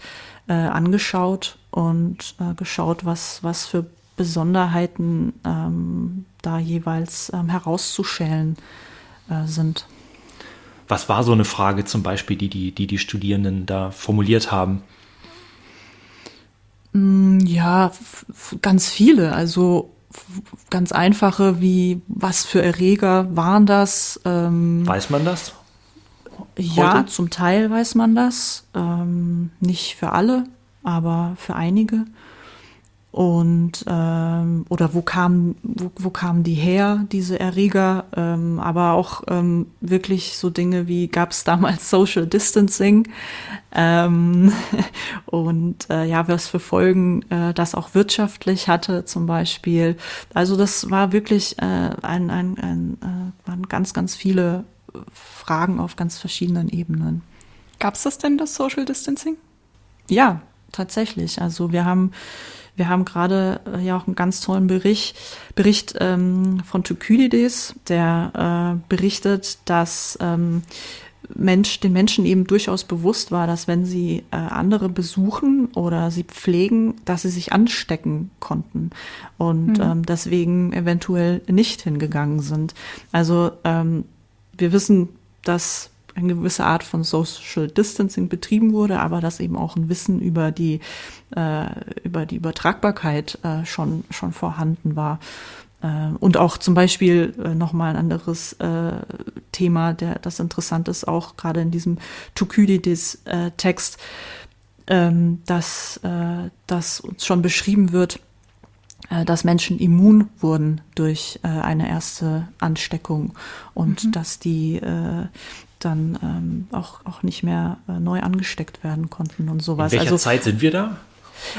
äh, angeschaut und äh, geschaut, was, was für Besonderheiten ähm, da jeweils ähm, herauszuschälen äh, sind. Was war so eine Frage zum Beispiel, die die, die, die Studierenden da formuliert haben? Mm, ja, ganz viele. Also ganz einfache wie, was für Erreger waren das? Ähm, weiß man das? Ja, Heute? zum Teil weiß man das. Ähm, nicht für alle, aber für einige. Und ähm, oder wo kamen wo, wo kamen die her diese Erreger? Ähm, aber auch ähm, wirklich so Dinge wie gab es damals Social Distancing? Ähm, *laughs* und äh, ja was für Folgen äh, das auch wirtschaftlich hatte zum Beispiel. Also das war wirklich äh, ein, ein, ein äh, waren ganz ganz viele Fragen auf ganz verschiedenen Ebenen. Gab es das denn das Social Distancing? Ja tatsächlich. Also wir haben wir haben gerade äh, ja auch einen ganz tollen Bericht, Bericht ähm, von Thukydides, der äh, berichtet, dass ähm, Mensch, den Menschen eben durchaus bewusst war, dass wenn sie äh, andere besuchen oder sie pflegen, dass sie sich anstecken konnten und mhm. ähm, deswegen eventuell nicht hingegangen sind. Also ähm, wir wissen, dass eine gewisse Art von Social Distancing betrieben wurde, aber dass eben auch ein Wissen über die, äh, über die Übertragbarkeit äh, schon, schon vorhanden war. Äh, und auch zum Beispiel äh, nochmal ein anderes äh, Thema, der, das interessant ist, auch gerade in diesem Thukydides-Text, äh, ähm, dass, äh, dass uns schon beschrieben wird, äh, dass Menschen immun wurden durch äh, eine erste Ansteckung und mhm. dass die äh, dann ähm, auch, auch nicht mehr äh, neu angesteckt werden konnten und sowas. In welcher also, Zeit sind wir da?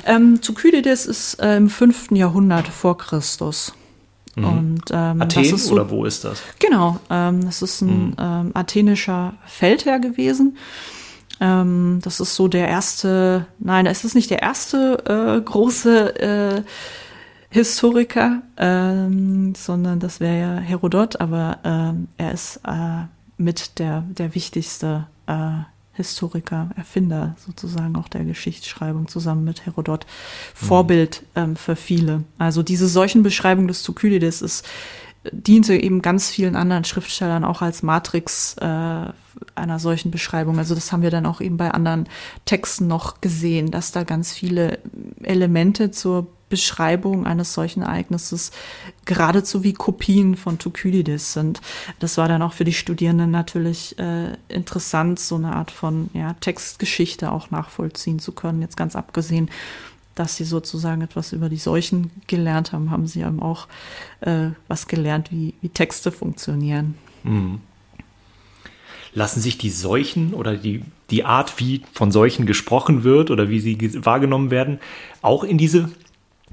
Ähm, Thukydides ist äh, im 5. Jahrhundert vor Christus. Mhm. Und, ähm, Athen so, oder wo ist das? Genau, ähm, das ist ein mhm. ähm, athenischer Feldherr gewesen. Ähm, das ist so der erste, nein, es ist nicht der erste äh, große äh, Historiker, ähm, sondern das wäre ja Herodot, aber er ist äh, mit der, der wichtigste äh, Historiker, Erfinder sozusagen auch der Geschichtsschreibung zusammen mit Herodot, Vorbild ähm, für viele. Also diese Seuchenbeschreibung des Thukydides ist diente eben ganz vielen anderen Schriftstellern auch als Matrix äh, einer solchen Beschreibung. Also das haben wir dann auch eben bei anderen Texten noch gesehen, dass da ganz viele Elemente zur Beschreibung eines solchen Ereignisses geradezu wie Kopien von Thukydides sind. Das war dann auch für die Studierenden natürlich äh, interessant, so eine Art von ja, Textgeschichte auch nachvollziehen zu können. Jetzt ganz abgesehen dass sie sozusagen etwas über die Seuchen gelernt haben, haben sie eben auch äh, was gelernt, wie, wie Texte funktionieren. Mhm. Lassen sich die Seuchen oder die, die Art, wie von Seuchen gesprochen wird oder wie sie wahrgenommen werden, auch in diese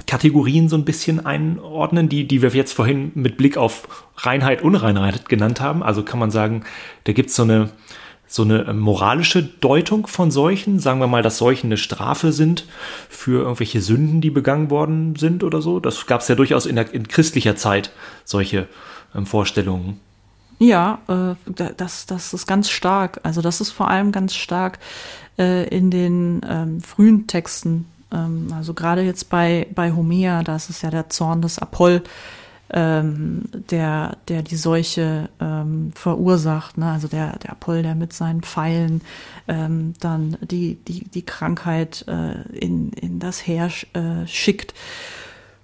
Kategorien so ein bisschen einordnen, die, die wir jetzt vorhin mit Blick auf Reinheit, Unreinheit genannt haben? Also kann man sagen, da gibt es so eine, so eine moralische Deutung von Seuchen? Sagen wir mal, dass Seuchen eine Strafe sind für irgendwelche Sünden, die begangen worden sind oder so? Das gab es ja durchaus in, der, in christlicher Zeit, solche ähm, Vorstellungen. Ja, äh, das, das ist ganz stark. Also das ist vor allem ganz stark äh, in den ähm, frühen Texten. Ähm, also gerade jetzt bei, bei Homer, da ist es ja der Zorn des Apoll, ähm, der, der die Seuche ähm, verursacht, ne? also der, der Apoll, der mit seinen Pfeilen ähm, dann die, die, die Krankheit äh, in, in das Heer äh, schickt.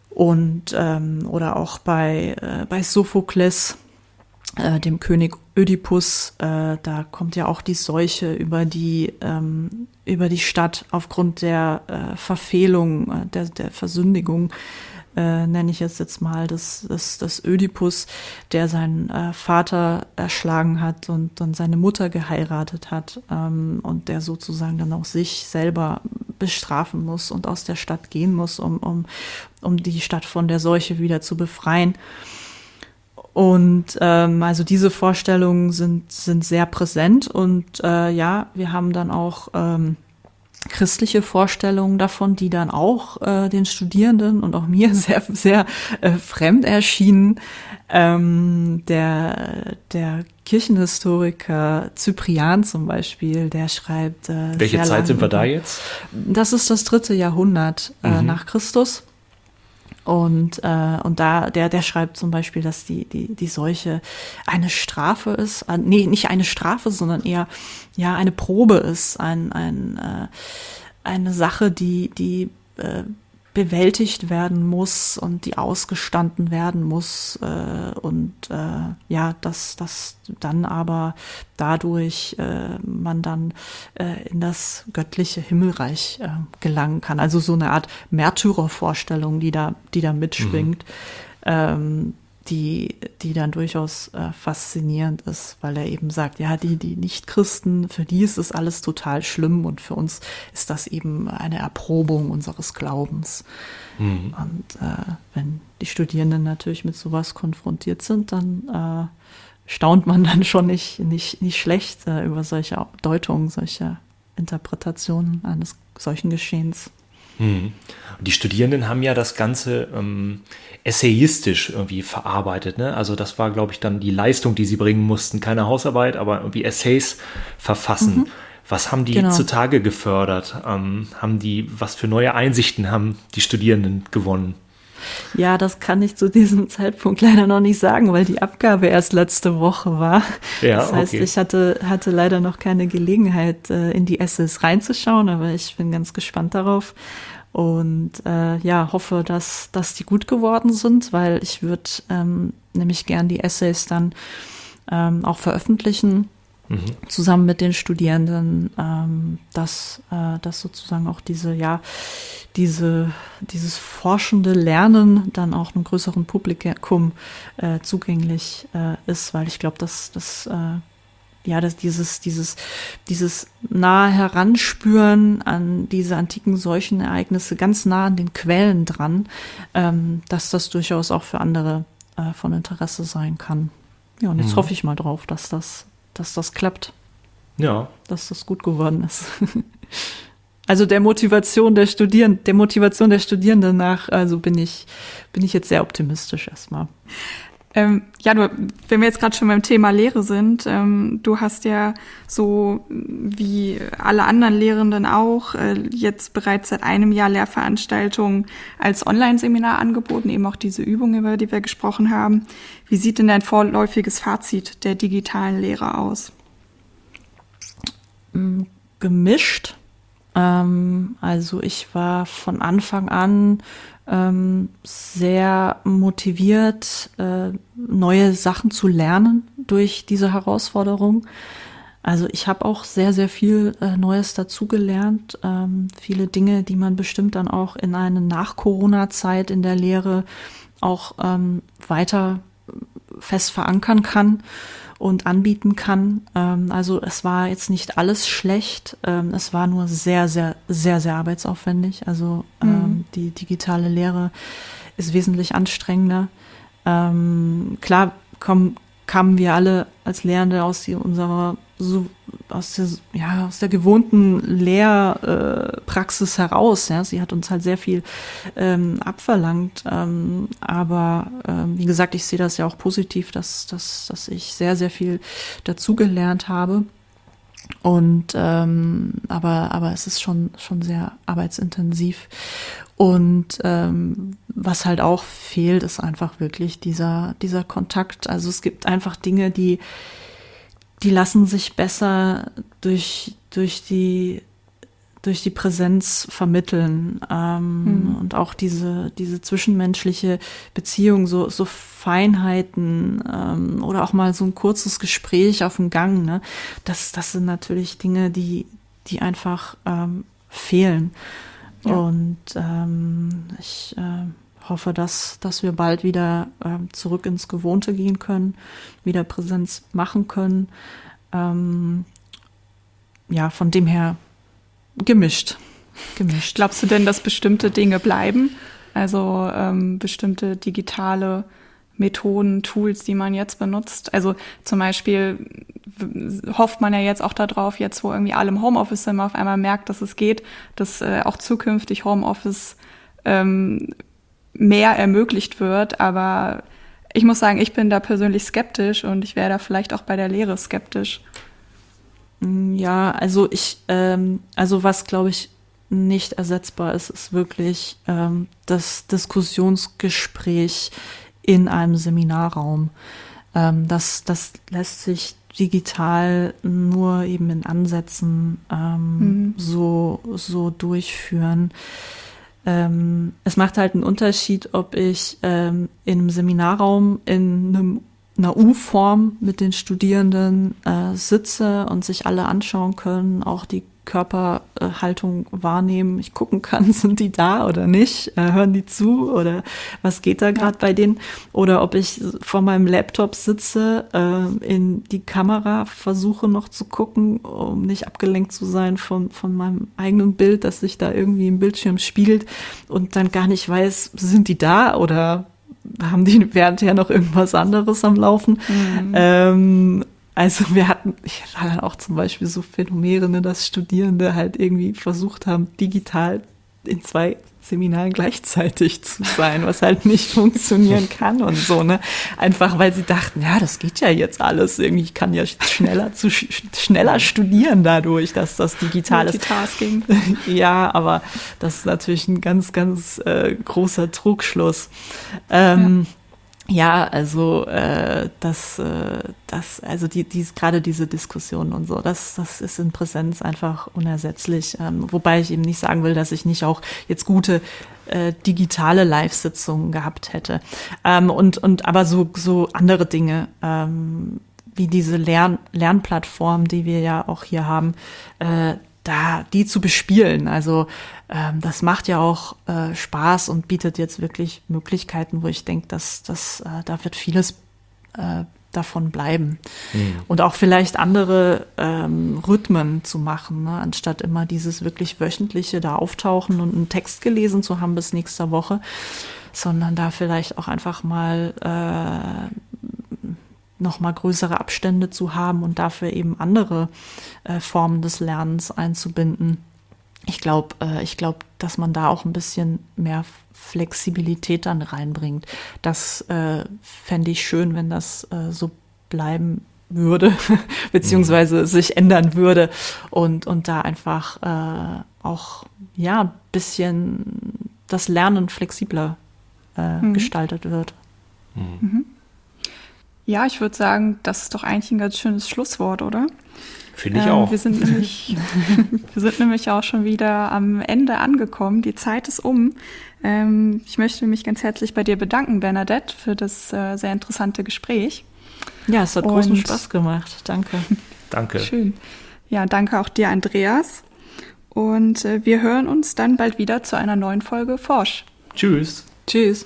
Und ähm, oder auch bei, äh, bei Sophokles, äh, dem König Ödipus, äh, da kommt ja auch die Seuche über die, ähm, über die Stadt aufgrund der äh, Verfehlung, äh, der, der Versündigung äh, nenne ich es jetzt mal, das, das, das Ödipus, der seinen äh, Vater erschlagen hat und dann seine Mutter geheiratet hat ähm, und der sozusagen dann auch sich selber bestrafen muss und aus der Stadt gehen muss, um, um, um die Stadt von der Seuche wieder zu befreien. Und ähm, also diese Vorstellungen sind, sind sehr präsent und äh, ja, wir haben dann auch ähm, christliche Vorstellungen davon, die dann auch äh, den Studierenden und auch mir *laughs* sehr, sehr äh, fremd erschienen. Ähm, der, der Kirchenhistoriker Cyprian zum Beispiel, der schreibt. Äh, Welche Zeit lang, sind wir da jetzt? Das ist das dritte Jahrhundert äh, mhm. nach Christus. Und, äh, und da, der, der schreibt zum Beispiel, dass die, die, die Seuche eine Strafe ist. Äh, nee, nicht eine Strafe, sondern eher ja eine Probe ist, ein, ein, äh, eine Sache, die, die äh, bewältigt werden muss und die ausgestanden werden muss äh, und äh, ja, dass dass dann aber dadurch äh, man dann äh, in das göttliche Himmelreich äh, gelangen kann. Also so eine Art Märtyrervorstellung, die da die da mitschwingt. Mhm. Ähm, die, die dann durchaus äh, faszinierend ist, weil er eben sagt, ja, die, die Nichtchristen, für die ist es alles total schlimm und für uns ist das eben eine Erprobung unseres Glaubens. Mhm. Und äh, wenn die Studierenden natürlich mit sowas konfrontiert sind, dann äh, staunt man dann schon nicht, nicht, nicht schlecht äh, über solche Deutungen, solche Interpretationen eines solchen Geschehens. Mhm. Die Studierenden haben ja das Ganze ähm, essayistisch irgendwie verarbeitet. Ne? Also das war, glaube ich, dann die Leistung, die sie bringen mussten. Keine Hausarbeit, aber irgendwie Essays verfassen. Mhm. Was haben die genau. zutage gefördert? Ähm, haben die, was für neue Einsichten haben die Studierenden gewonnen? Ja, das kann ich zu diesem *laughs* Zeitpunkt leider noch nicht sagen, weil die Abgabe erst letzte Woche war. Ja, das heißt, okay. ich hatte, hatte leider noch keine Gelegenheit, äh, in die Essays reinzuschauen, aber ich bin ganz gespannt darauf. Und äh, ja, hoffe, dass, dass die gut geworden sind, weil ich würde ähm, nämlich gern die Essays dann ähm, auch veröffentlichen Mhm. zusammen mit den Studierenden, ähm, dass, äh, dass sozusagen auch diese, ja, diese, dieses forschende Lernen dann auch einem größeren Publikum äh, zugänglich äh, ist, weil ich glaube, dass das äh, ja, dass dieses, dieses, dieses nahe Heranspüren an diese antiken Seuchenereignisse ganz nah an den Quellen dran, ähm, dass das durchaus auch für andere äh, von Interesse sein kann. Ja, und jetzt mhm. hoffe ich mal drauf, dass das dass das klappt. Ja. Dass das gut geworden ist. *laughs* Also der Motivation der Studierenden, der Motivation der Studierenden nach, also bin ich, bin ich jetzt sehr optimistisch erstmal. Ähm, ja, du, wenn wir jetzt gerade schon beim Thema Lehre sind, ähm, du hast ja so wie alle anderen Lehrenden auch äh, jetzt bereits seit einem Jahr Lehrveranstaltungen als Online-Seminar angeboten, eben auch diese Übung, über die wir gesprochen haben. Wie sieht denn dein vorläufiges Fazit der digitalen Lehre aus? Mm, gemischt. Ähm, also ich war von Anfang an ähm, sehr motiviert, äh, neue Sachen zu lernen durch diese Herausforderung. Also ich habe auch sehr, sehr viel äh, Neues dazugelernt. Ähm, viele Dinge, die man bestimmt dann auch in eine Nach-Corona-Zeit in der Lehre auch ähm, weiter fest verankern kann und anbieten kann. Ähm, also es war jetzt nicht alles schlecht, ähm, es war nur sehr, sehr, sehr, sehr arbeitsaufwendig. Also ähm, mhm. die digitale Lehre ist wesentlich anstrengender. Ähm, klar kommen, kamen wir alle als Lehrende aus unserer so aus der, ja, aus der gewohnten Lehrpraxis äh, heraus. Ja. Sie hat uns halt sehr viel ähm, abverlangt. Ähm, aber ähm, wie gesagt, ich sehe das ja auch positiv, dass, dass, dass ich sehr, sehr viel dazugelernt habe. Und ähm, aber, aber es ist schon, schon sehr arbeitsintensiv. Und ähm, was halt auch fehlt, ist einfach wirklich dieser, dieser Kontakt. Also es gibt einfach Dinge, die, die lassen sich besser durch, durch die durch die Präsenz vermitteln ähm, mhm. und auch diese diese zwischenmenschliche Beziehung so so Feinheiten ähm, oder auch mal so ein kurzes Gespräch auf dem Gang ne das das sind natürlich Dinge die die einfach ähm, fehlen ja. und ähm, ich äh, hoffe, dass, dass wir bald wieder äh, zurück ins Gewohnte gehen können, wieder Präsenz machen können. Ähm, ja, von dem her gemischt. gemischt. Glaubst du denn, dass bestimmte Dinge bleiben? Also ähm, bestimmte digitale Methoden, Tools, die man jetzt benutzt. Also zum Beispiel hofft man ja jetzt auch darauf, jetzt wo irgendwie alle im Homeoffice sind, man auf einmal merkt, dass es geht, dass äh, auch zukünftig Homeoffice ähm, mehr ermöglicht wird. Aber ich muss sagen, ich bin da persönlich skeptisch und ich wäre da vielleicht auch bei der Lehre skeptisch. Mm, ja, also ich, ähm, also was glaube ich nicht ersetzbar ist, ist wirklich ähm, das Diskussionsgespräch in einem Seminarraum. Ähm, das, das lässt sich digital nur eben in Ansätzen ähm, mhm. so, so durchführen. Ähm, es macht halt einen Unterschied, ob ich ähm, in einem Seminarraum in einem einer U-Form mit den Studierenden äh, sitze und sich alle anschauen können, auch die Körperhaltung wahrnehmen, ich gucken kann, *laughs* sind die da oder nicht, äh, hören die zu oder was geht da gerade bei denen oder ob ich vor meinem Laptop sitze, äh, in die Kamera versuche noch zu gucken, um nicht abgelenkt zu sein von, von meinem eigenen Bild, das sich da irgendwie im Bildschirm spielt und dann gar nicht weiß, sind die da oder haben die währendher noch irgendwas anderes am Laufen. Mhm. Ähm, also wir hatten, ich hatte dann auch zum Beispiel so Phänomene, ne, dass Studierende halt irgendwie versucht haben, digital in zwei Seminaren gleichzeitig zu sein, was halt nicht funktionieren kann und so, ne? Einfach weil sie dachten, ja, das geht ja jetzt alles irgendwie, ich kann ja schneller zu schneller studieren dadurch, dass das digital ist. *laughs* ja, aber das ist natürlich ein ganz, ganz äh, großer Trugschluss. Ähm, ja. Ja, also äh, das, äh, das, also die, die gerade diese Diskussion und so, das, das ist in Präsenz einfach unersetzlich. Ähm, wobei ich eben nicht sagen will, dass ich nicht auch jetzt gute äh, digitale Live-Sitzungen gehabt hätte. Ähm, und, und aber so, so andere Dinge, ähm, wie diese Lern Lernplattform, die wir ja auch hier haben, äh, da die zu bespielen. Also ähm, das macht ja auch äh, Spaß und bietet jetzt wirklich Möglichkeiten, wo ich denke, dass, dass äh, da wird vieles äh, davon bleiben. Mhm. Und auch vielleicht andere ähm, Rhythmen zu machen, ne? anstatt immer dieses wirklich wöchentliche da auftauchen und einen Text gelesen zu haben bis nächster Woche, sondern da vielleicht auch einfach mal noch mal größere Abstände zu haben und dafür eben andere äh, Formen des Lernens einzubinden. ich glaube, äh, ich glaube, dass man da auch ein bisschen mehr Flexibilität dann reinbringt. Das äh, fände ich schön, wenn das äh, so bleiben würde, *laughs* beziehungsweise mhm. sich ändern würde und, und da einfach äh, auch, ja, ein bisschen das Lernen flexibler äh, mhm. gestaltet wird. Mhm. mhm. Ja, ich würde sagen, das ist doch eigentlich ein ganz schönes Schlusswort, oder? Finde ich ähm, auch. Wir sind, nämlich, *laughs* wir sind nämlich auch schon wieder am Ende angekommen. Die Zeit ist um. Ähm, ich möchte mich ganz herzlich bei dir bedanken, Bernadette, für das äh, sehr interessante Gespräch. Ja, es hat Und, großen Spaß gemacht. Danke. *laughs* danke. Schön. Ja, danke auch dir, Andreas. Und äh, wir hören uns dann bald wieder zu einer neuen Folge Forsch. Tschüss. Tschüss.